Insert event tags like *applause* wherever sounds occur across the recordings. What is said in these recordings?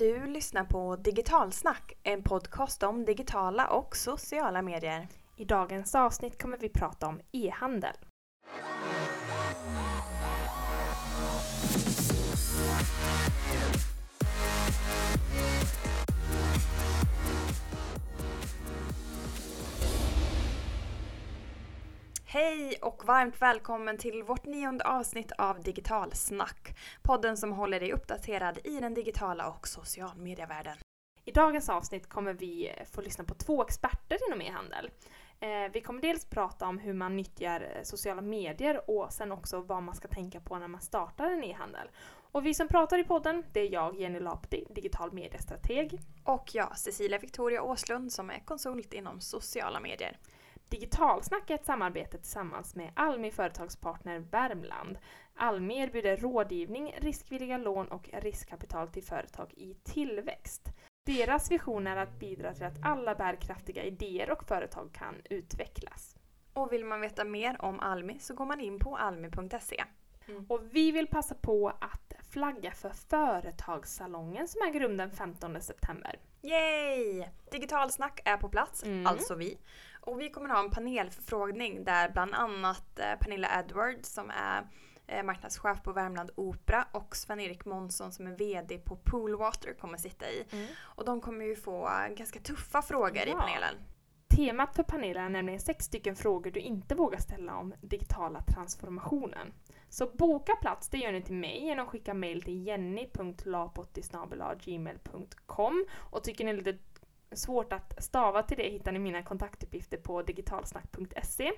Du lyssnar på Digitalsnack, en podcast om digitala och sociala medier. I dagens avsnitt kommer vi prata om e-handel. Hej och varmt välkommen till vårt nionde avsnitt av Digitalsnack. Podden som håller dig uppdaterad i den digitala och socialmedievärlden. I dagens avsnitt kommer vi få lyssna på två experter inom e-handel. Eh, vi kommer dels prata om hur man nyttjar eh, sociala medier och sen också vad man ska tänka på när man startar en e-handel. Och vi som pratar i podden, det är jag, Jenny Lapti, digital mediestrateg. Och jag, Cecilia Victoria Åslund, som är konsult inom sociala medier. Digitalsnack är ett samarbete tillsammans med Almi Företagspartner Värmland. Almi erbjuder rådgivning, riskvilliga lån och riskkapital till företag i tillväxt. Deras vision är att bidra till att alla bärkraftiga idéer och företag kan utvecklas. Och vill man veta mer om Almi så går man in på almi.se. Mm. Och vi vill passa på att flagga för Företagssalongen som äger rum den 15 september. Yay! Digitalsnack är på plats, mm. alltså vi. Och vi kommer ha en panelförfrågning där bland annat eh, Pernilla Edwards som är eh, marknadschef på Värmland Opera och Sven-Erik Månsson som är VD på Poolwater kommer sitta i. Mm. Och de kommer ju få ganska tuffa frågor ja. i panelen. Temat för panelen är nämligen sex stycken frågor du inte vågar ställa om digitala transformationen. Så boka plats, det gör ni till mig genom att skicka mail till jenny.lapotti.gmail.com och tycker ni är lite svårt att stava till det hittar ni mina kontaktuppgifter på digitalsnack.se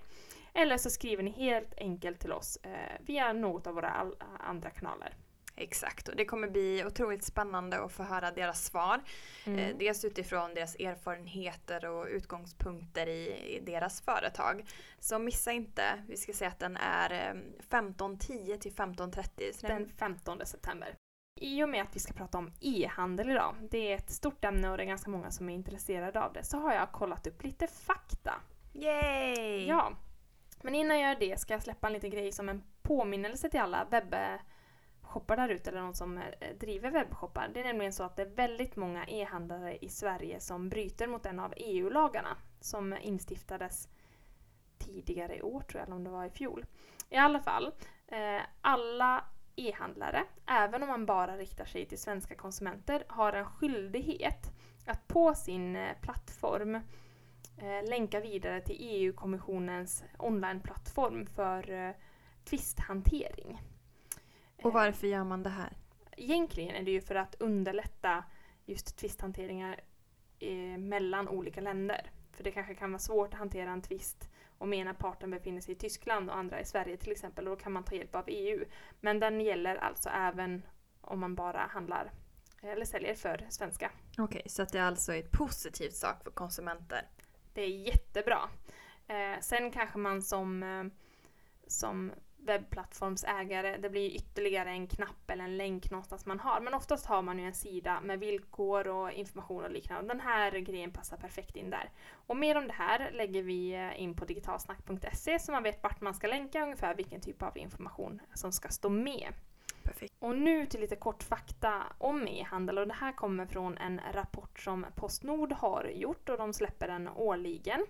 eller så skriver ni helt enkelt till oss eh, via något av våra andra kanaler. Exakt, och det kommer bli otroligt spännande att få höra deras svar. Mm. Eh, dels utifrån deras erfarenheter och utgångspunkter i, i, deras företag. Så missa inte, vi ska säga att den är 15.10 eh, till 15.30. Den 15 september. I och med att vi ska prata om e-handel idag, det är ett stort ämne och det är ganska många som är intresserade av det, så har jag kollat upp lite fakta. Yay! Ja. Men innan jag gör det ska jag släppa en liten grej som en påminnelse till alla webbshoppar där ute, eller de som eh, driver webbshoppar. Det är nämligen så att det är väldigt många e-handlare i Sverige som bryter mot en av EU-lagarna som instiftades tidigare i år, tror jag, eller om det var i fjol. I alla fall, eh, alla e-handlare, även om man bara riktar sig till svenska konsumenter, har en skyldighet att på sin eh, plattform eh, länka vidare till EU-kommissionens onlineplattform för eh, tvisthantering. Och varför gör man det här? Egentligen är det ju för att underlätta just tvisthanteringar mellan olika länder. För det kanske kan vara svårt att hantera en tvist om ena parten befinner sig i Tyskland och andra i Sverige till exempel, då kan man ta hjälp av EU. Men den gäller alltså även om man bara handlar eller säljer för svenska. Okej, okay, så att det är alltså ett positivt sak för konsumenter? Det är jättebra. Eh, sen kanske man som, eh, som webbplattformsägare. Det blir ytterligare en knapp eller en länk någonstans man har. Men oftast har man ju en sida med villkor och information och liknande. Den här grejen passar perfekt in där. Och mer om det här lägger vi eh, in på digitalsnack.se så man vet vart man ska länka ungefär vilken typ av information som ska stå med. Perfekt. Och nu till lite kort fakta om e-handel och det här kommer från en rapport som Postnord har gjort och de släpper den årligen.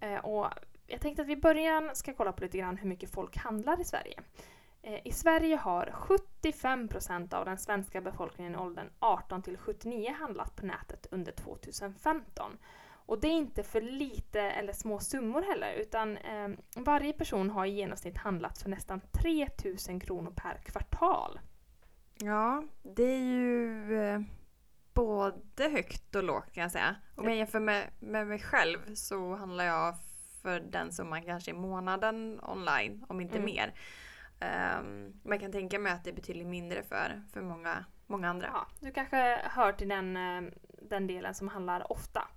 Eh, och jag tänkte att vi i början ska kolla på lite grann hur mycket folk handlar i Sverige. Eh, I Sverige har 75% av den svenska befolkningen i åldern 18 till 79 handlat på nätet under 2015. Och det är inte för lite eller små summor heller utan eh, varje person har i genomsnitt handlat för nästan 3000 kronor per kvartal. Ja, det är ju eh, både högt och lågt kan jag säga. Om jag jämför med, med mig själv så handlar jag för den summan kanske i månaden online, om inte mm. mer. Um, men jag kan tänka mig att det är betydligt mindre för, för många, många andra. Ja, du kanske hör till den, eh, den delen som handlar ofta.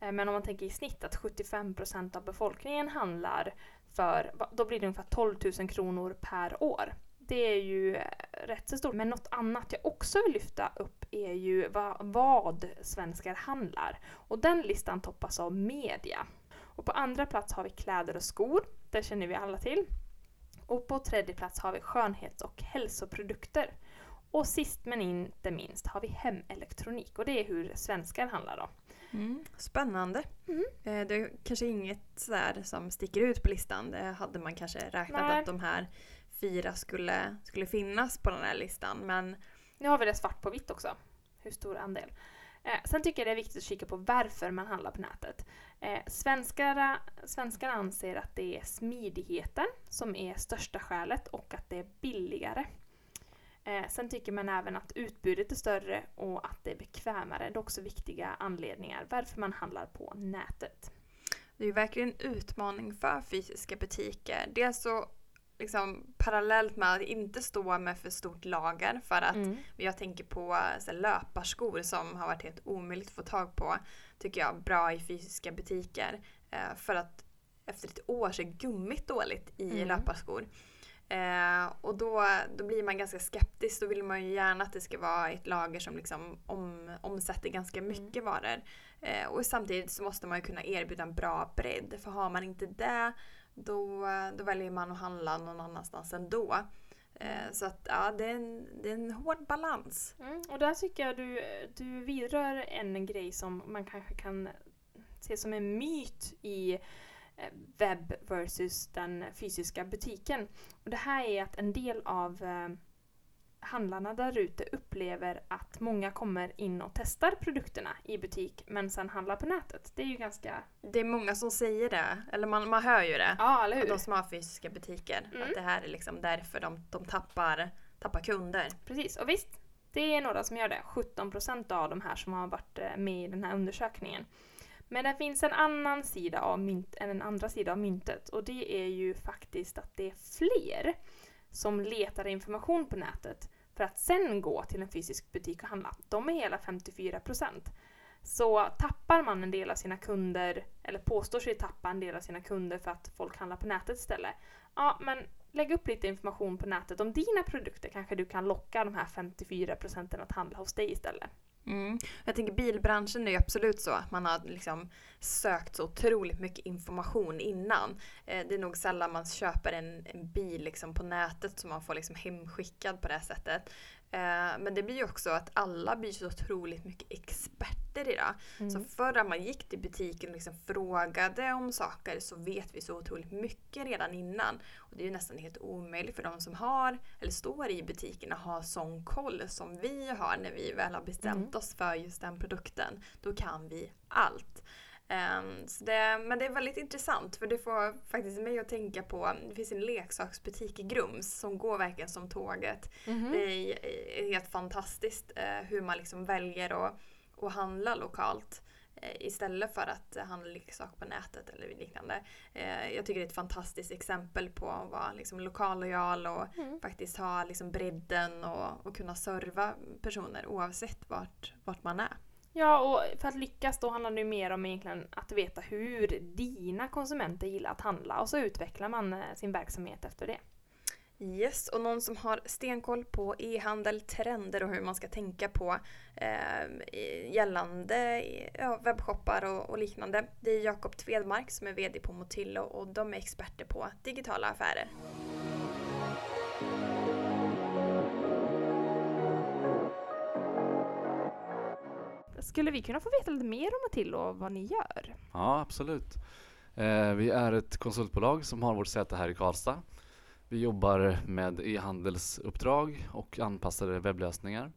Eh, men om man tänker i snitt att 75% av befolkningen handlar för, då blir det ungefär 12 000 kronor per år. Det är ju eh, rätt så stort. Men något annat jag också vill lyfta upp är ju vad, vad svenskar handlar. Och den listan toppas av media. Och på andra plats har vi kläder och skor, det känner vi alla till. Och på tredje plats har vi skönhets och hälsoprodukter. Och sist men inte minst har vi hemelektronik och det är hur svenskar handlar då. Mm, spännande. Mm. Eh, Det är kanske inget sådär som sticker ut på listan. Det hade man kanske räknat Nej. att de här fyra skulle, skulle finnas på den här listan. Men Nu har vi det svart på vitt också, hur stor andel. Eh, sen tycker jag det är viktigt att kika på varför man handlar på nätet. Eh, svenskar, svenskar anser att det är smidigheten som är största skälet och att det är billigare. Eh, sen tycker man även att utbudet är större och att det är bekvämare. Det är också viktiga anledningar varför man handlar på nätet. det är ju verkligen en utmaning för fysiska butiker. Dels så liksom parallellt med att inte stå med för stort lager för att Mm. jag tänker på så löparskor som har varit helt omöjligt att få tag på. Tycker jag bra i fysiska butiker. Eh, för att efter ett år så är gummit dåligt i Mm. löparskor. Eh, och då, då blir man ganska skeptisk. Då vill man ju gärna att det ska vara ett lager som liksom om, omsätter ganska mycket varor. Eh, och samtidigt så måste man ju kunna erbjuda en bra bredd. För har man inte det då, då väljer man att handla någon annanstans ändå. Eh, så att ja, det är, en, det är en hård balans. Mm, och där tycker jag du, du vidrör en grej som man kanske kan se som en myt i eh, webb versus den fysiska butiken. Och det här är att en del av eh, handlarna där ute upplever att många kommer in och testar produkterna i butik men sen handlar på nätet. Det är ju ganska... Det är många som säger det, eller man, man hör ju det. Ja, eller hur? De som har fysiska butiker. Mm. Att det här är liksom därför de, de tappar, tappar kunder. Precis, och visst, det är några som gör det. 17% av de här som har varit eh, med i den här undersökningen. Men det finns en annan sida av mynt, en andra sida av myntet och det är ju faktiskt att det är fler som letar information på nätet för att sen gå till en fysisk butik och handla. De är hela 54%. Så tappar man en del av sina kunder, eller påstår sig tappa en del av sina kunder för att folk handlar på nätet istället. Ja, men lägg upp lite information på nätet om dina produkter kanske du kan locka de här 54 procenten att handla hos dig istället. Mm. Jag tänker bilbranschen är ju absolut så att man har liksom sökt så otroligt mycket information innan. Eh, det är nog sällan man köper en, en bil liksom på nätet som man får liksom hemskickad på det här sättet. Eh, men det blir ju också att alla blir så otroligt mycket experter idag. Så förr man gick till butiken och liksom frågade om saker så vet vi så otroligt mycket redan innan. Och det är ju nästan helt omöjligt för de som har eller står i butiken att ha sån koll som vi har när vi väl har bestämt oss för just den produkten. Då kan vi allt. Ehm, så det, men det är väldigt intressant för det får faktiskt mig att tänka på, det finns en leksaksbutik i Grums som går verkligen som tåget. Mhm. Det är är helt fantastiskt eh, hur man liksom väljer att, att handla lokalt eh, istället för att eh, handla leksaker på nätet eller liknande. Eh, jag tycker det är ett fantastiskt exempel på att vara liksom lokallojal och Mm. faktiskt ha liksom bredden och, och kunna serva personer oavsett vart, vart man är. Ja, och för att lyckas då handlar det ju mer om egentligen att veta hur dina konsumenter gillar att handla och så utvecklar man eh, sin verksamhet efter det. Yes, och någon som har stenkoll på e-handel, trender och hur man ska tänka på eh, gällande ja, webbshoppar och, och liknande. Det är Jakob Tvedmark som är VD på Motillo och de är experter på digitala affärer. Skulle vi kunna få veta lite mer om Matillo och vad ni gör? Ja, absolut. Eh, vi är ett konsultbolag som har vårt säte här i Karlstad. Vi jobbar med e-handelsuppdrag och anpassade webblösningar.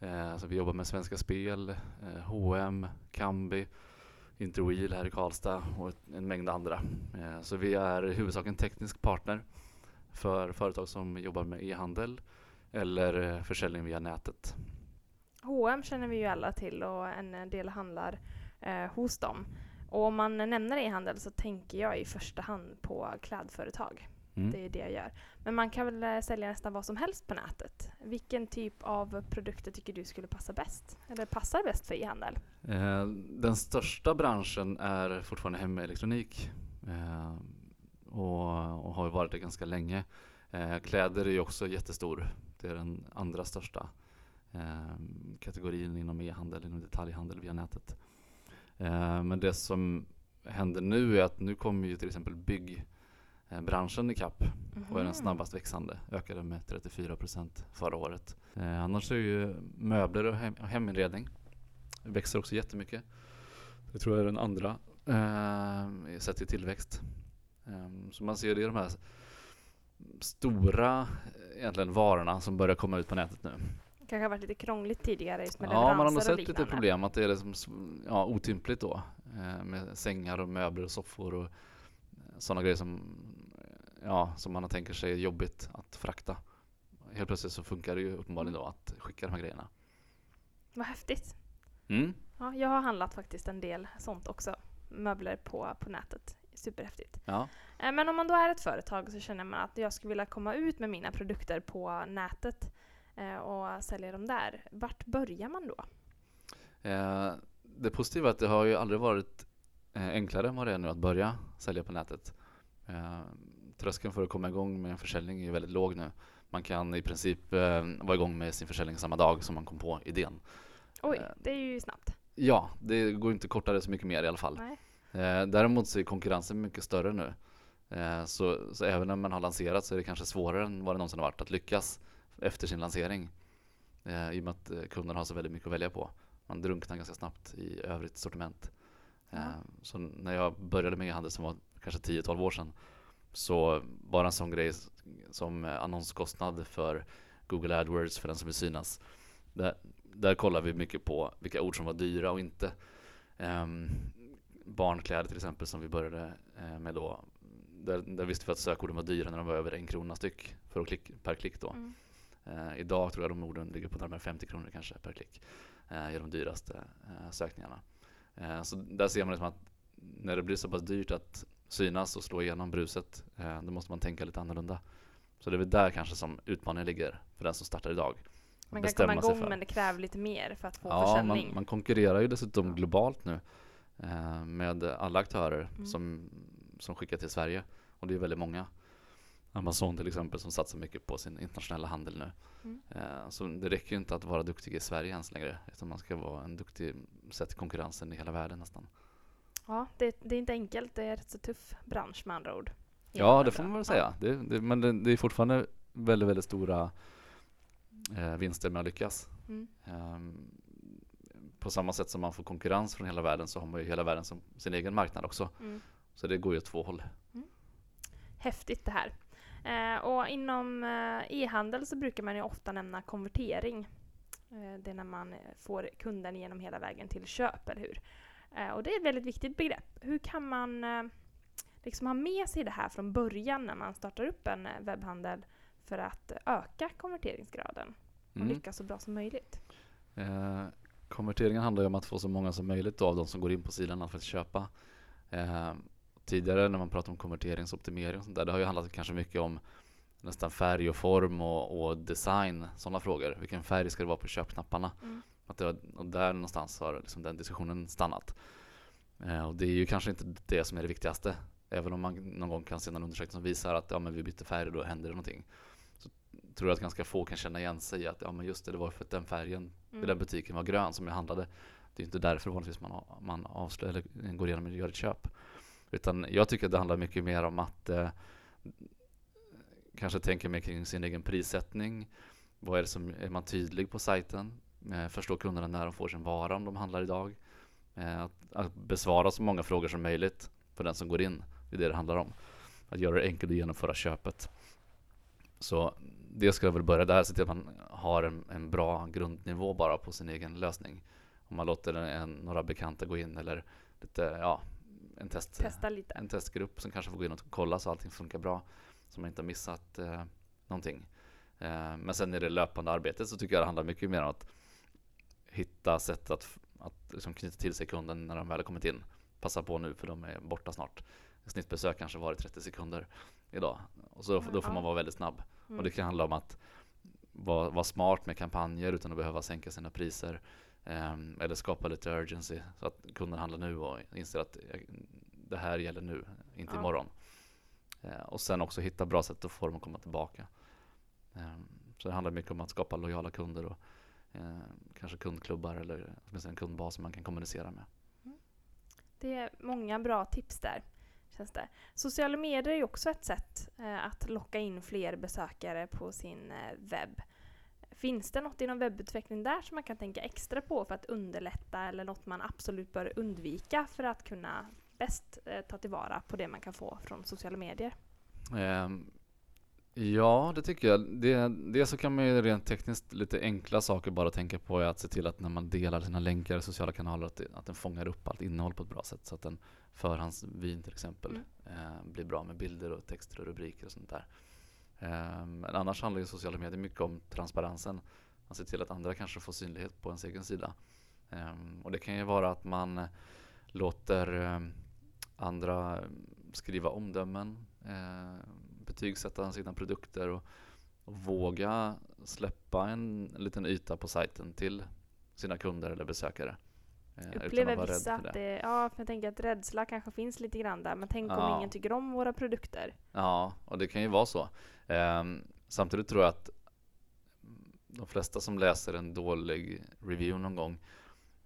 Eh, så vi jobbar med Svenska Spel, eh, H&M, Kambi, Interwheel här i Karlstad och ett- en mängd andra. Eh, så vi är i huvudsak en teknisk partner för företag som jobbar med e-handel eller eh, försäljning via nätet. H&M känner vi ju alla till och en del handlar eh, hos dem. Och om man nämner e-handel så tänker jag i första hand på klädföretag. Mm. Det är det jag gör. Men man kan väl eh, sälja nästan vad som helst på nätet. Vilken typ av produkter tycker du skulle passa bäst? Eller passar bäst för e-handel? Eh, Den största branschen är fortfarande hemelektronik eh, och, och har varit det ganska länge. Eh, Kläder är ju också jättestor. Det är den andra största kategorin inom e-handel, inom detaljhandel via nätet. Eh, Men det som händer nu är att nu kommer ju till exempel bygg eh, branschen i kapp och är den snabbast växande. Ökade med 34 procent förra året. Eh, annars är ju möbler och hem, heminredning växer också jättemycket. Det tror jag är den andra eh, sett i tillväxt. Så man ser det i de här stora eh, egentligen varorna som börjar komma ut på nätet nu. Kanske har varit lite krångligt tidigare just med Ja, man har nog sett lite problem att det är liksom ja, otympligt då. Eh, med sängar och möbler och soffor och sådana grejer som, eh, ja, som man tänker sig är jobbigt att frakta. Helt plötsligt så funkar det ju uppenbarligen då att skicka de här grejerna. Vad häftigt. Mm. Ja, jag har handlat faktiskt en del sånt också. Möbler på, på nätet. Superhäftigt. Ja. Eh, Men om man då är ett företag så känner man att jag skulle vilja komma ut med mina produkter på nätet eh, och sälja dem där. Vart börjar man då? Eh, det positiva är att det har ju aldrig varit eh, enklare än vad det är nu att börja sälja på nätet. Eh, tröskeln för att komma igång med en försäljning är väldigt låg nu. Man kan i princip eh, vara igång med sin försäljning samma dag som man kom på idén. Oj, Eh. det är ju snabbt. Ja, det går inte kortare så mycket mer i alla fall. Nej. Eh, däremot så är konkurrensen mycket större nu. Eh, så, så även när man har lanserat så är det kanske svårare än vad det någonsin har varit att lyckas efter sin lansering. Eh, I och med att eh, kunderna har så väldigt mycket att välja på. Man drunknar ganska snabbt i övrigt sortiment. Ja. Så när jag började med e-handel som var kanske 10-12 år sedan så det en sån grej som annonskostnad för Google AdWords för den som vill synas. Där, där kollar vi mycket på vilka ord som var dyra och inte. Ehm, barnkläder till exempel som vi började med då. Där, där visste vi att sökorden var dyra när de var över en krona styck för att klick, per klick då. Mm. Eh, idag tror jag de orden ligger på närmare 50 kronor kanske per klick. Eh, i de dyraste eh, sökningarna. Eh, så där ser man liksom att när det blir så pass dyrt att synas och slå igenom bruset, eh, då måste man tänka lite annorlunda. Så det är väl där kanske som utmaningen ligger för den som startar idag. Man kan komma igång men det kräver lite mer för att få Ja, försäljning. man, man konkurrerar ju dessutom globalt nu eh, med alla aktörer Mm. som, som skickar till Sverige. Och det är väldigt många. Amazon till exempel som satsar mycket på sin internationella handel nu. Mm. Eh, så det räcker ju inte att vara duktig i Sverige ens längre. Utan man ska vara en duktig sett konkurrensen i hela världen nästan. Ja, det, det är inte enkelt. Det är en rätt så tuff bransch med andra ord. Ja, det får man väl säga. Det, det, men det, det är fortfarande väldigt, väldigt stora eh, vinster med att lyckas. Mm. Ehm, på samma sätt som man får konkurrens från hela världen så har man ju hela världen som sin egen marknad också. Mm. Så det går ju åt två håll. Häftigt det här. Eh, och inom eh, e-handel så brukar man ju ofta nämna konvertering. Eh, det är när man får kunden genom hela vägen till köp, eller hur? Och det är ett väldigt viktigt begrepp. Hur kan man liksom ha med sig det här från början när man startar upp en webbhandel för att öka konverteringsgraden och Mm. lyckas så bra som möjligt? Eh, konverteringen handlar ju om att få så många som möjligt av de som går in på sidan att köpa. Eh, tidigare när man pratade om konverteringsoptimering och sånt där, det har ju handlat kanske mycket om nästan färg och form och, och design, sådana frågor. Vilken färg ska det vara på köpknapparna? Mm. Att det, och där någonstans har liksom den diskussionen stannat. Eh, och det är ju kanske inte det som är det viktigaste. Även om man någon gång kan se någon undersökning som visar att ja, men vi bytte färg och då händer det någonting. Så tror jag att ganska få kan känna igen sig i att ja, men just det, det var för att den färgen i Mm. den butiken var grön som jag handlade. Det är inte därför vanligtvis man, man avslöjar eller går igenom och gör ett köp. Utan jag tycker att det handlar mycket mer om att eh, kanske tänka mer kring sin egen prissättning. Vad är det som, är man tydlig på sajten? Eh, förstår kunderna när de får sin vara om de handlar idag? Eh, att, att besvara så många frågor som möjligt för den som går in. Det är det det handlar om. Att göra det enkelt att genomföra köpet. Så det ska jag väl börja där, se till att man har en, en bra grundnivå bara på sin egen lösning. Om man låter en, några bekanta gå in eller lite, ja, en, test, Testa lite. en testgrupp som kanske får gå in och kolla så allting funkar bra. Så man inte har missat eh, någonting. Eh, men sen i det löpande arbetet så tycker jag det handlar mycket mer om att hitta sätt att, att liksom knyta till sig kunden när de väl har kommit in. Passa på nu för de är borta snart. Snittbesök kanske var i 30 sekunder idag. Och så, då får man vara väldigt snabb. Mm. Och det kan handla om att vara, vara smart med kampanjer utan att behöva sänka sina priser. Ehm, eller skapa lite urgency så att kunden handlar nu och inser att eh, det här gäller nu, inte Ja. imorgon. Eh, och sen också hitta bra sätt att få dem att komma tillbaka. Ehm, så det handlar mycket om att skapa lojala kunder och eh, kanske kundklubbar eller en kundbas som man kan kommunicera med. Det är många bra tips där. Känns det. Sociala medier är ju också ett sätt att locka in fler besökare på sin webb. Finns det något inom webbutveckling där som man kan tänka extra på för att underlätta eller något man absolut bör undvika för att kunna bäst eh, ta tillvara på det man kan få från sociala medier? Ehm, ja, det tycker jag. Det, det så kan man ju rent tekniskt lite enkla saker bara tänka på är att se till att när man delar sina länkar i sociala kanaler att, det, att den fångar upp allt innehåll på ett bra sätt så att den förhandsvin till exempel Mm. eh, blir bra med bilder och texter och rubriker och sånt där. Ehm, men annars handlar ju sociala medier mycket om transparensen. Man ser till att andra kanske får synlighet på ens egen sida. Ehm, och det kan ju vara att man låter ehm, andra skriva omdömen, betygsätta sina produkter och, och våga släppa en, en liten yta på sajten till sina kunder eller besökare. Eh, att Upplever rädd vissa att det, ja, för jag tänker att rädsla kanske finns lite grann där. Men tänk om Ja. ingen tycker om våra produkter. Ja, och det kan ju vara så. Ehm, samtidigt tror jag att de flesta som läser en dålig review någon gång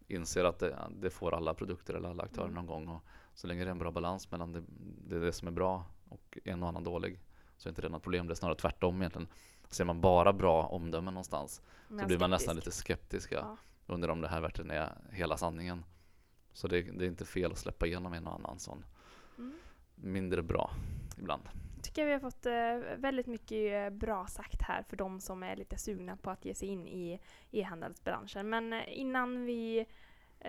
inser att det, det får alla produkter eller alla aktörer Mm. någon gång. Och så länge det är en bra balans mellan det, det, det som är bra och en och annan dålig så är inte det något problem. Det är snarare tvärtom egentligen. Ser man bara bra omdömen någonstans Men så blir man nästan lite skeptisk. Ja. Undrar om det här verkligen är hela sanningen. Så det, det är inte fel att släppa igenom en och annan sån Mm. mindre bra ibland. tycker jag vi har fått eh, väldigt mycket eh, bra sagt här för de som är lite sugna på att ge sig in i e-handelsbranschen. Men eh, innan vi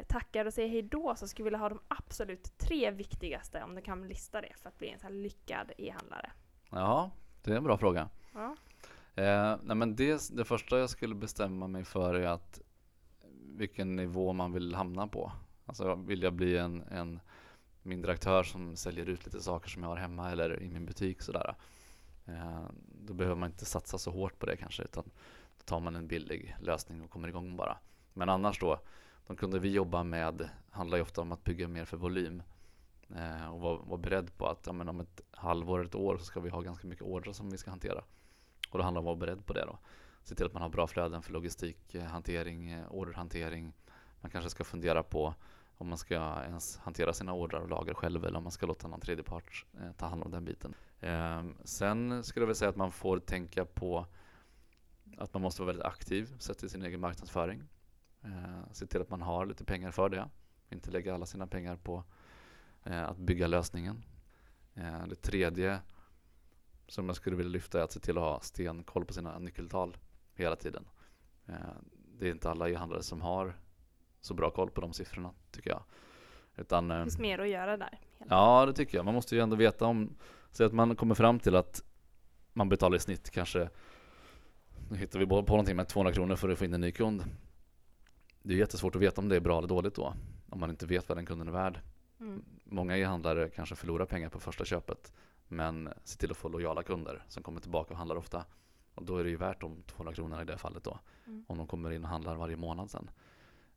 tackar och säger hej då så skulle vi vilja ha de absolut tre viktigaste, om du kan lista det, för att bli en så lyckad e-handlare. Ja, det är en bra fråga. Ja. Eh, nej men det, det första jag skulle bestämma mig för är att vilken nivå man vill hamna på. Alltså vill jag bli en, en mindre aktör som säljer ut lite saker som jag har hemma eller i min butik sådär. Eh, då behöver man inte satsa så hårt på det kanske utan då tar man en billig lösning och kommer igång bara. Men annars då, de kunder vi jobbar med handlar ju ofta om att bygga mer för volym. Eh, och vara var beredd på att ja, men om ett halvår, ett år så ska vi ha ganska mycket order som vi ska hantera. Och det handlar om att vara beredd på det då. Se till att man har bra flöden för logistikhantering, eh, orderhantering. Man kanske ska fundera på om man ska ens hantera sina ordrar och lager själv eller om man ska låta någon tredjepart eh, ta hand om den biten. Eh, sen skulle jag vilja säga att man får tänka på att man måste vara väldigt aktiv sett till sin egen marknadsföring. Eh, se till att man har lite pengar för det. Inte lägga alla sina pengar på eh, att bygga lösningen. Ehm, det tredje som jag skulle vilja lyfta är att se till att ha stenkoll på sina nyckeltal hela tiden. Eh, det är inte alla e-handlare som har så bra koll på de siffrorna tycker jag. Utan, eh, Det finns mer att göra där. Ja, det tycker jag. Man måste ju ändå veta om, så att man kommer fram till att man betalar i snitt kanske, nu hittar vi på någonting med 200 kronor för att få in en ny kund. Det är jättesvårt att veta om det är bra eller dåligt då, om man inte vet vad den kunden är värd. Mm. Många e-handlare kanske förlorar pengar på första köpet, men ser till att få lojala kunder som kommer tillbaka och handlar ofta. Och då är det ju värt de 200 kronorna i det fallet då, Mm. om de kommer in och handlar varje månad sen.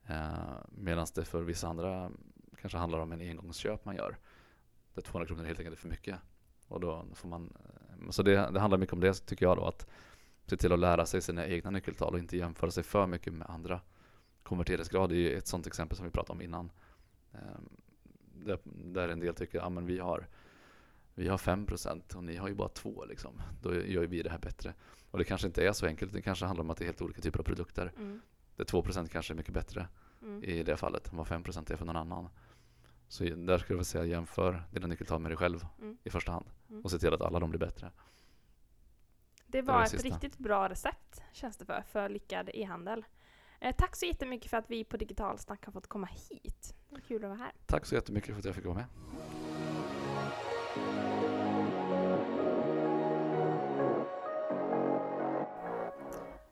Eh, Medan det för vissa andra kanske handlar om en engångsköp man gör. Där 200 kronor är helt enkelt för mycket. Och då får man, eh, så det, det handlar mycket om det tycker jag då, att se till att lära sig sina egna nyckeltal och inte jämföra sig för mycket med andra. Konverteringsgrad är ju ett sådant exempel som vi pratade om innan. Eh, Där, där en del tycker, ja men vi har vi har 5% och ni har ju bara 2 liksom. Då gör ju vi det här bättre. Och det kanske inte är så enkelt. Det kanske handlar om att det är helt olika typer av produkter. Mm. Där 2% kanske är mycket bättre Mm. i det fallet än vad 5% är för någon annan. Så där skulle jag vilja säga jämför dina nyckeltal med dig själv Mm. i första hand. Mm. Och se till att alla de blir bättre. Det var var det ett sista. riktigt bra recept, känns det för, för lyckad e-handel. Eh, tack så jättemycket för att vi på Digitalsnack har fått komma hit. Det var kul att vara här. Tack så jättemycket för att jag fick vara med.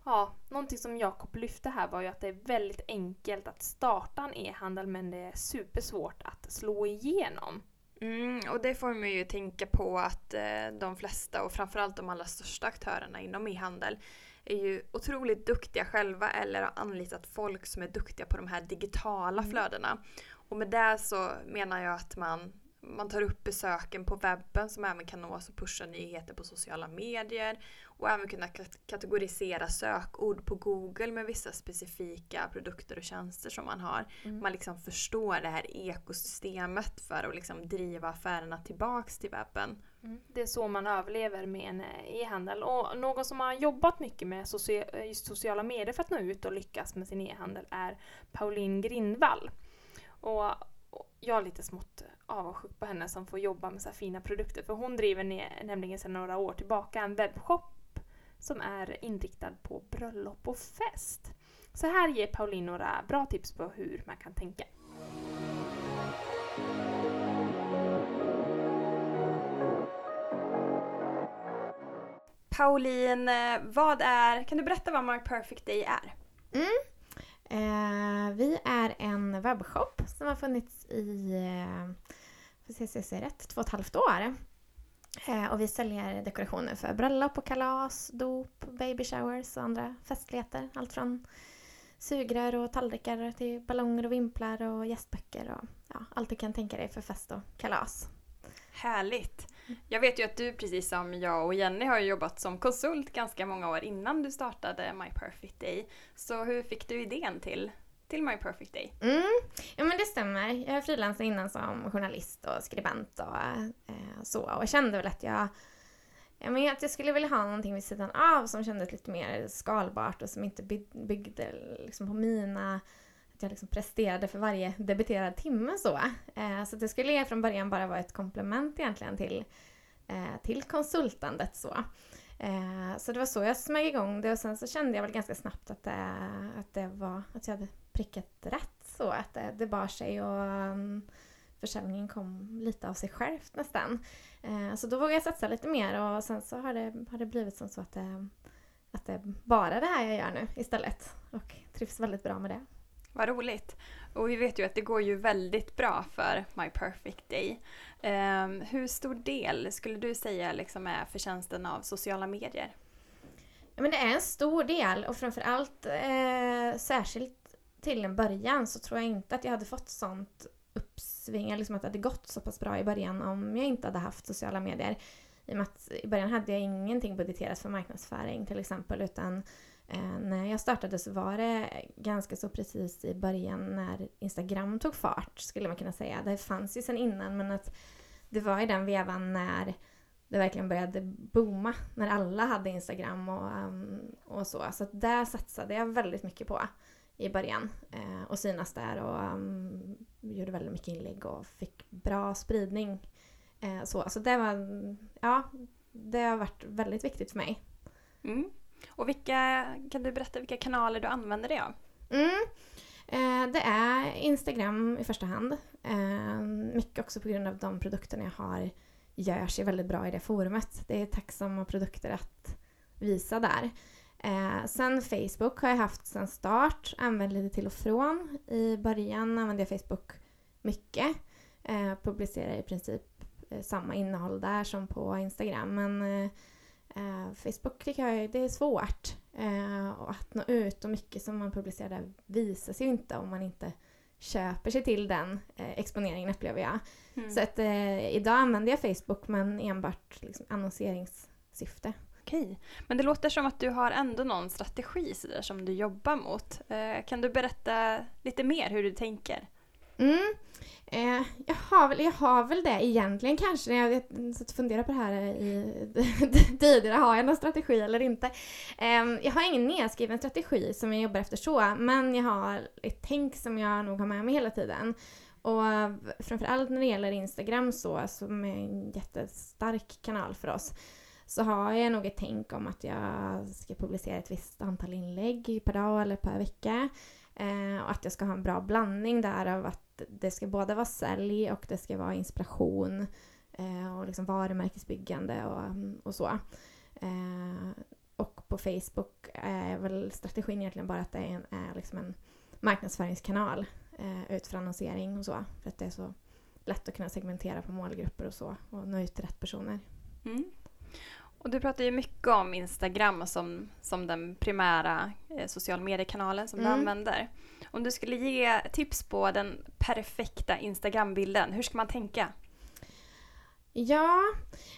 Ja, någonting som Jakob lyfte här var ju att det är väldigt enkelt att starta en e-handel men det är supersvårt att slå igenom. Mm, och det får man ju tänka på att eh, de flesta och framförallt de allra största aktörerna inom e-handel är ju otroligt duktiga själva eller har anlitat folk som är duktiga på de här digitala Mm. flödena. Och med det så menar jag att man man tar upp besöken på webben som även kan nås och pusha nyheter på sociala medier. Och även kunna kategorisera sökord på Google med vissa specifika produkter och tjänster som man har. Mm. Man liksom förstår det här ekosystemet för att liksom driva affärerna tillbaks till webben. Mm. Det är så man överlever med en eh, e-handel. Och någon som har jobbat mycket med just sociala medier för att nå ut och lyckas med sin e-handel är Pauline Grindvall. Och jag är lite smått eh, avundsjuk på henne som får jobba med så fina produkter. För hon driver nämligen sedan några år tillbaka en webbshop som är inriktad på bröllop och fest. Så här ger Pauline några bra tips på hur man kan tänka. Pauline, eh, vad är, kan du berätta vad Mark Perfect Day är? Mm. Eh, vi är en webbshop som har funnits i, eh, får se rätt, två och ett halvt år. Eh, och vi säljer dekorationer för bröllop och kalas, dop, baby showers och andra festligheter. Allt från sugrör och tallrikar till ballonger och vimplar och gästböcker och ja, allt du kan tänka dig för fest och kalas. Härligt! Jag vet ju att du precis som jag och Jenny har jobbat som konsult ganska många år innan du startade My Perfect Day. Så hur fick du idén till, till My Perfect Day? Mm. Ja men det stämmer. Jag har frilansat innan som journalist och skribent och eh, så och kände väl att jag jag menar, att jag skulle vilja ha någonting vid sidan av som kändes lite mer skalbart och som inte byggde liksom på mina att jag liksom presterade för varje debiterad timme så. Eh, så det skulle från början bara vara ett komplement egentligen till, eh, till konsultandet så. Eh, så det var så jag smög igång det och sen så kände jag väl ganska snabbt att det, att det var, att jag hade prickat rätt så, att det, det bar sig och um, försäljningen kom lite av sig självt nästan. Eh, så då vågade jag satsa lite mer och sen så har det, har det blivit som så att det, att det är bara det här jag gör nu istället och trivs väldigt bra med det. Vad roligt. Och vi vet ju att det går ju väldigt bra för My Perfect Day. Um, hur stor del skulle du säga liksom är förtjänsten av sociala medier? Ja, men det är en stor del och framförallt eh, särskilt till en början så tror jag inte att jag hade fått sånt uppsving, liksom att det hade gått så pass bra i början om jag inte hade haft sociala medier. I och med att i början hade jag ingenting budgeterat för marknadsföring till exempel utan Eh, när jag startade så var det ganska så precis i början när Instagram tog fart skulle man kunna säga. Det fanns ju sedan innan men att det var i den vevan när det verkligen började booma. När alla hade Instagram och, um, och så. Så att där satsade jag väldigt mycket på i början. Eh, och synas där och um, gjorde väldigt mycket inlägg och fick bra spridning. Eh, så så det var, ja, det har varit väldigt viktigt för mig. Mm. Och vilka, kan du berätta vilka kanaler du använder dig av? Mm. Eh, det är Instagram i första hand. Eh, mycket också på grund av de produkterna jag har gör sig väldigt bra i det forumet. Det är tacksamma produkter att visa där. Eh, sen Facebook har jag haft sen start, använt lite till och från. I början använde jag Facebook mycket. Eh, publicerar i princip eh, samma innehåll där som på Instagram men eh, eh, Facebook tycker jag det är svårt eh, att nå ut och mycket som man publicerar där visas ju inte om man inte köper sig till den eh, exponeringen upplever jag. Mm. Så att eh, idag använder jag Facebook men enbart liksom, annonseringssyfte. Okej, men det låter som att du har ändå någon strategi som du jobbar mot. Eh, kan du berätta lite mer hur du tänker? Mm. Eh, jag, har väl, jag har väl det egentligen kanske. Jag satt och funderade på det här eh, i, *laughs* tidigare. Har jag någon strategi eller inte? Eh, jag har ingen nedskriven strategi som jag jobbar efter så. Men jag har ett tänk som jag nog har med mig hela tiden. Och framförallt när det gäller Instagram så, som är en jättestark kanal för oss, så har jag nog ett tänk om att jag ska publicera ett visst antal inlägg per dag eller per vecka. Eh, och att jag ska ha en bra blandning där av att det ska både vara sälj och det ska vara inspiration eh, och liksom varumärkesbyggande och, och så. Eh, och på Facebook är väl strategin egentligen bara att det är, en, är liksom en marknadsföringskanal eh, ut för annonsering och så. För att det är så lätt att kunna segmentera på målgrupper och så och nå ut till rätt personer. Mm. Och du pratar ju mycket om Instagram som, som den primära eh, social mediekanalen som mm. du använder. Om du skulle ge tips på den perfekta Instagram-bilden, hur ska man tänka? Ja,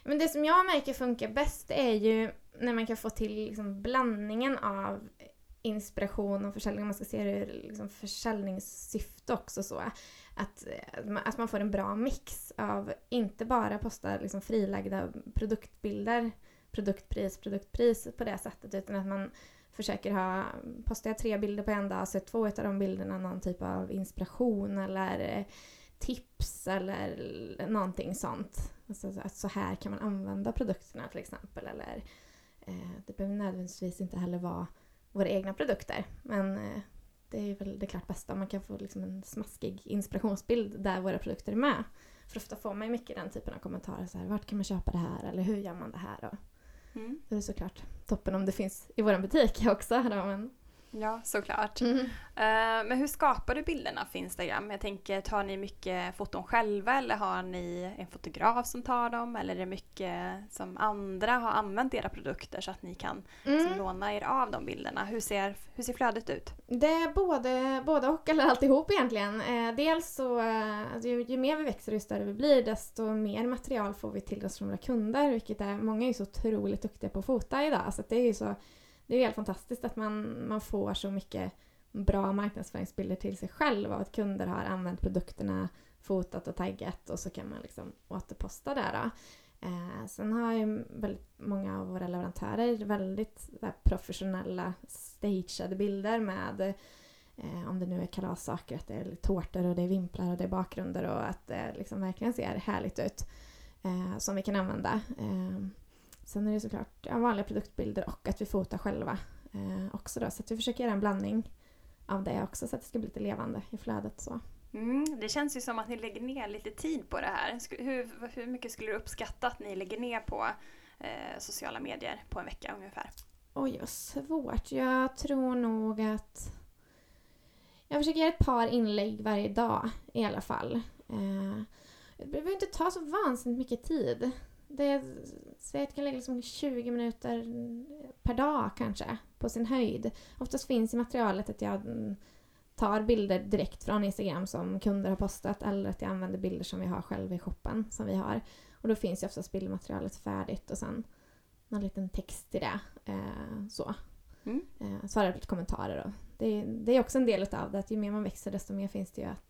men det som jag märker funkar bäst är ju när man kan få till liksom blandningen av inspiration och försäljning, man ska se det ur liksom försäljningssyfte också så. Att, att man får en bra mix av inte bara posta liksom frilagda produktbilder, produktpris, produktpris på det sättet utan att man försöker ha, postar jag tre bilder på en dag så är två av de bilderna någon typ av inspiration eller tips eller någonting sånt. Alltså att så här kan man använda produkterna till exempel. Eller, eh, det behöver nödvändigtvis inte heller vara våra egna produkter. Men eh, det är väl det klart bästa om man kan få liksom en smaskig inspirationsbild där våra produkter är med. För ofta får man ju mycket den typen av kommentarer. Så här, Vart kan man köpa det här? Eller hur gör man det här? Och Mm. då är det såklart toppen om det finns i vår butik *laughs* också. Då, men, Ja, såklart. mm. Eh, men hur skapar du bilderna för Instagram? Jag tänker, tar ni mycket foton själva eller har ni en fotograf som tar dem? Eller är det mycket som andra har använt era produkter så att ni kan liksom, Mm. låna er av de bilderna? Hur ser, hur ser flödet ut? Det är både, både och, eller alltihop egentligen. Eh, dels så, alltså, ju, ju mer vi växer och ju större vi blir desto mer material får vi till oss från våra kunder. Vilket är, många är ju så otroligt duktiga på att fota idag. Så det är ju så, det är helt fantastiskt att man, man får så mycket bra marknadsföringsbilder till sig själv av att kunder har använt produkterna, fotat och taggat och så kan man liksom återposta det. Då. Eh, sen har ju väldigt många av våra leverantörer väldigt där, professionella stageade bilder med eh, om det nu är kalassaker, att det är tårtor och det är vimplar och det är bakgrunder och att det liksom verkligen ser härligt ut. Eh, som vi kan använda. Eh, Sen är det såklart vanliga produktbilder och att vi fotar själva eh, också då. Så att vi försöker göra en blandning av det också så att det ska bli lite levande i flödet. Så. Mm, det känns ju som att ni lägger ner lite tid på det här. Hur, hur mycket skulle du uppskatta att ni lägger ner på eh, sociala medier på en vecka ungefär? Oj, vad svårt. Jag tror nog att... Jag försöker göra ett par inlägg varje dag i alla fall. Eh, det behöver inte ta så vansinnigt mycket tid. Det jag kan lägga liksom 20 minuter per dag kanske, på sin höjd. Oftast finns i materialet att jag tar bilder direkt från Instagram som kunder har postat eller att jag använder bilder som vi har själva i shoppen som vi har. Och då finns ju oftast bildmaterialet färdigt och sen någon liten text till det. Eh, så. Mm. Eh, svarar på lite kommentarer. Och det, det är också en del av det, att ju mer man växer desto mer finns det ju att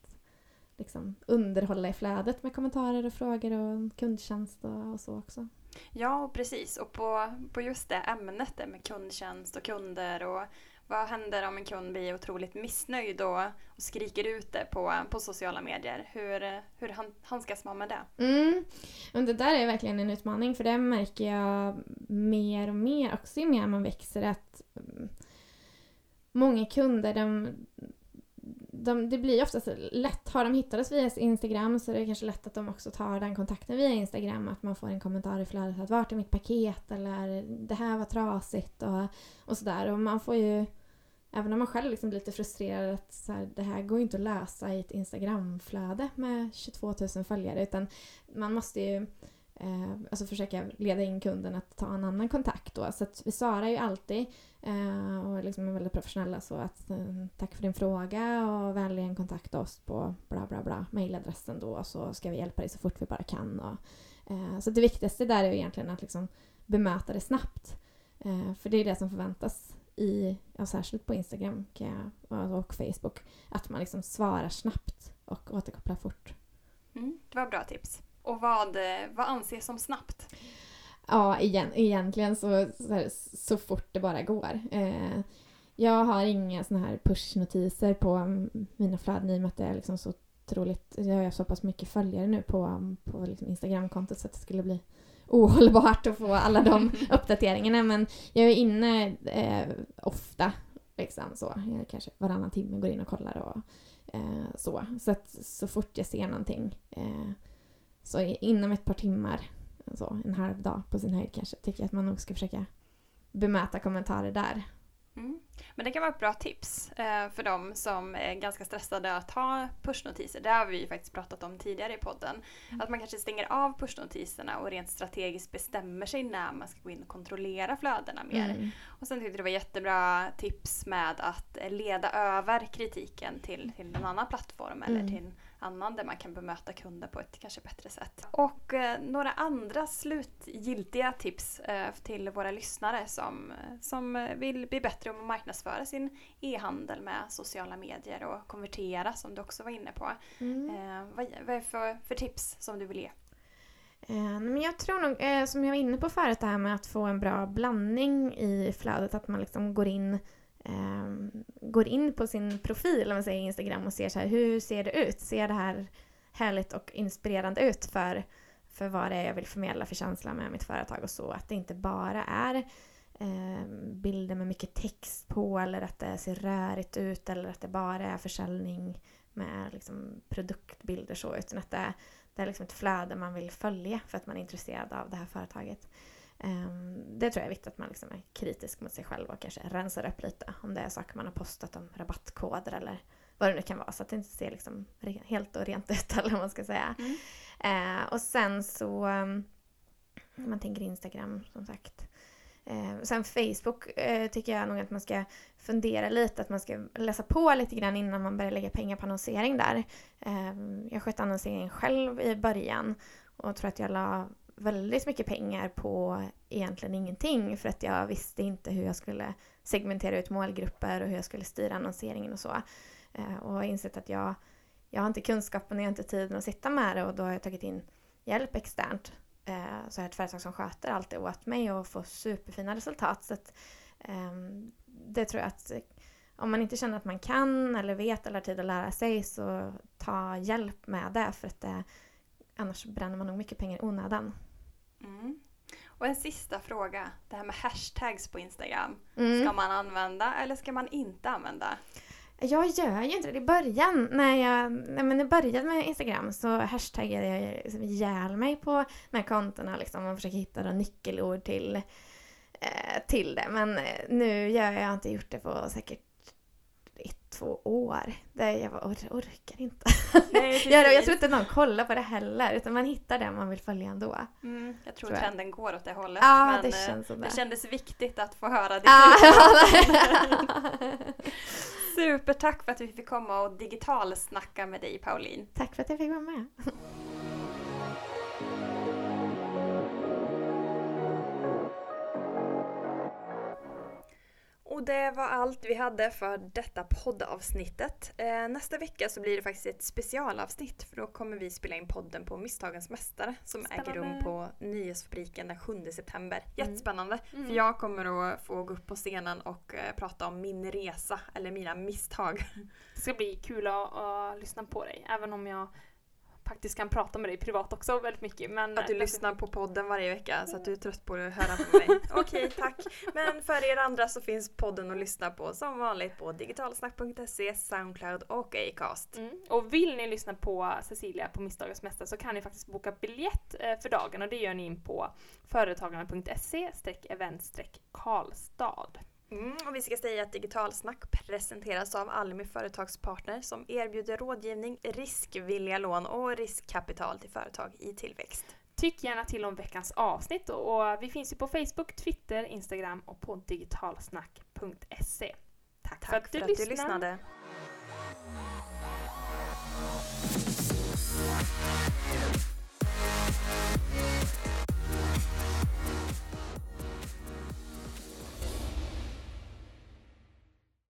liksom, underhålla i flödet med kommentarer och frågor och kundtjänst och, och så också. Ja, precis. Och på, på just det ämnet där med kundtjänst och kunder och vad händer om en kund blir otroligt missnöjd och, och skriker ut det på, på sociala medier? Hur, hur han- handskas man med det? Mm. Men det där är verkligen en utmaning för det märker jag mer och mer också ju mer man växer att mm, många kunder de, de, det blir oftast lätt, har de hittat oss via Instagram så är det kanske lätt att de också tar den kontakten via Instagram att man får en kommentar i flödet att vart är mitt paket eller det här var trasigt och, och sådär. Och man får ju Även om man själv liksom blir lite frustrerad att så här, det här går ju inte att lösa i ett Instagramflöde med 22 000 följare utan man måste ju eh, alltså försöka leda in kunden att ta en annan kontakt då. Så att vi svarar ju alltid eh, och liksom är väldigt professionella så att eh, tack för din fråga och vänligen kontakta oss på bla bla bla mejladressen då så ska vi hjälpa dig så fort vi bara kan. Och, eh, så det viktigaste där är ju egentligen att liksom bemöta det snabbt. Eh, för det är det som förväntas i, ja, särskilt på Instagram kan jag, och Facebook, att man liksom svarar snabbt och återkopplar fort. Mm, det var bra tips. Och vad, eh, vad anses som snabbt? Ja, igen, egentligen så, så, här, så fort det bara går. Eh, jag har inga såna här pushnotiser på mm, mina flöden i och med att det är liksom så otroligt, jag har så pass mycket följare nu på, på liksom Instagramkontot så att det skulle bli *laughs* ohållbart att få alla de *laughs* uppdateringarna men jag är inne eh, ofta liksom så, jag kanske varannan timme går in och kollar och eh, så. Så att så fort jag ser någonting eh, så inom ett par timmar så, en halv dag på sin höjd kanske, tycker jag att man nog ska försöka bemöta kommentarer där. Mm. Men det kan vara ett bra tips eh, för de som är ganska stressade att ha pushnotiser. Det har vi ju faktiskt pratat om tidigare i podden. Mm. Att man kanske stänger av pushnotiserna och rent strategiskt bestämmer sig när man ska gå in och kontrollera flödena mer. Mm. Och sen tyckte jag det var jättebra tips med att leda över kritiken till, till en annan plattform eller Mm. till annan där man kan bemöta kunder på ett kanske bättre sätt. Och eh, några andra slutgiltiga tips eh, till våra lyssnare som, som vill bli bättre om att marknadsföra sin e-handel med sociala medier och konvertera som du också var inne på. Mm. Eh, vad, vad är för, för tips som du vill ge? Eh, men jag tror nog, eh, som jag var inne på förut, det här med att få en bra blandning i flödet. Att man liksom går in, Ehm, går in på sin profil, om man säger Instagram, och ser så här, hur ser det ut? Ser det här härligt och inspirerande ut för, för vad det är jag vill förmedla för känsla med mitt företag och så? Att det inte bara är eh, bilder med mycket text på eller att det ser rörigt ut eller att det bara är försäljning med liksom produktbilder så, utan att det det är liksom ett flöde man vill följa för att man är intresserad av det här företaget. Ehm, det tror jag är viktigt att man liksom är kritisk mot sig själv och kanske rensar upp lite om det är saker man har postat om rabattkoder eller vad det nu kan vara så att det inte ser liksom helt och rent *laughs* ut eller vad man ska säga. Mm. Eh, och sen så, om man tänker Instagram som sagt. Eh, sen Facebook eh, tycker jag nog att man ska fundera lite, att man ska läsa på lite grann innan man börjar lägga pengar på annonsering där. Jag skötte annonseringen själv i början och tror att jag la väldigt mycket pengar på egentligen ingenting för att jag visste inte hur jag skulle segmentera ut målgrupper och hur jag skulle styra annonseringen och så. Eh, och har insett att jag, jag har inte kunskapen och jag har inte tiden att sitta med det och då har jag tagit in hjälp externt. Eh, så jag har ett företag som sköter allt det åt mig och får superfina resultat. Så att, ehm, det tror jag att eh, om man inte känner att man kan eller vet eller har tid att lära sig så ta hjälp med det för att det, annars bränner man nog mycket pengar i onödan. Mm. Och en sista fråga. Det här med hashtags på Instagram. Mm. Ska man använda eller ska man inte använda? Jag gör ju inte det. I början, när jag, men i början med Instagram så hashtaggade jag liksom ihjäl mig på de här kontona liksom och försöker hitta nyckelord till, eh, till det. Men eh, nu gör jag, jag har inte gjort det på säkert två år. Det, jag bara, or, orkar inte. Nej, jag, *laughs* jag tror inte någon kollar på det heller utan man hittar det man vill följa ändå. Mm, jag tror, Tror jag. trenden går åt det hållet. Ja, men det eh, känns det. det kändes viktigt att få höra det. Ja, *laughs* Supertack för att vi fick komma och digitalsnacka med dig Pauline. Tack för att jag fick vara med. Och det var allt vi hade för detta poddavsnittet. Eh, nästa vecka så blir det faktiskt ett specialavsnitt för då kommer vi spela in podden på Misstagens Mästare som äger rum Spännande. på Nyhetsfabriken den 7 september. Jättespännande! Mm. För jag kommer att få gå upp på scenen och eh, prata om min resa eller mina misstag. Det ska bli kul att, att lyssna på dig, även om jag faktiskt kan prata med dig privat också väldigt mycket. Men Att du det- lyssnar på podden varje vecka så att du är trött på att höra på mig. *laughs* Okej, tack. Men för er andra så finns podden att lyssna på som vanligt på digitalsnack.se, Soundcloud och Acast. Mm. Och vill ni lyssna på Cecilia på Misstagens Mästare så kan ni faktiskt boka biljett eh, för dagen och det gör ni in på företagarna.se event Karlstad. Mm, och vi ska säga att Digitalsnack presenteras av Almi Företagspartner som erbjuder rådgivning, riskvilliga lån och riskkapital till företag i tillväxt. Tyck gärna till om veckans avsnitt och, vi finns ju på Facebook, Twitter, Instagram och på digitalsnack.se. Tack, Tack för att du lyssnade. Thank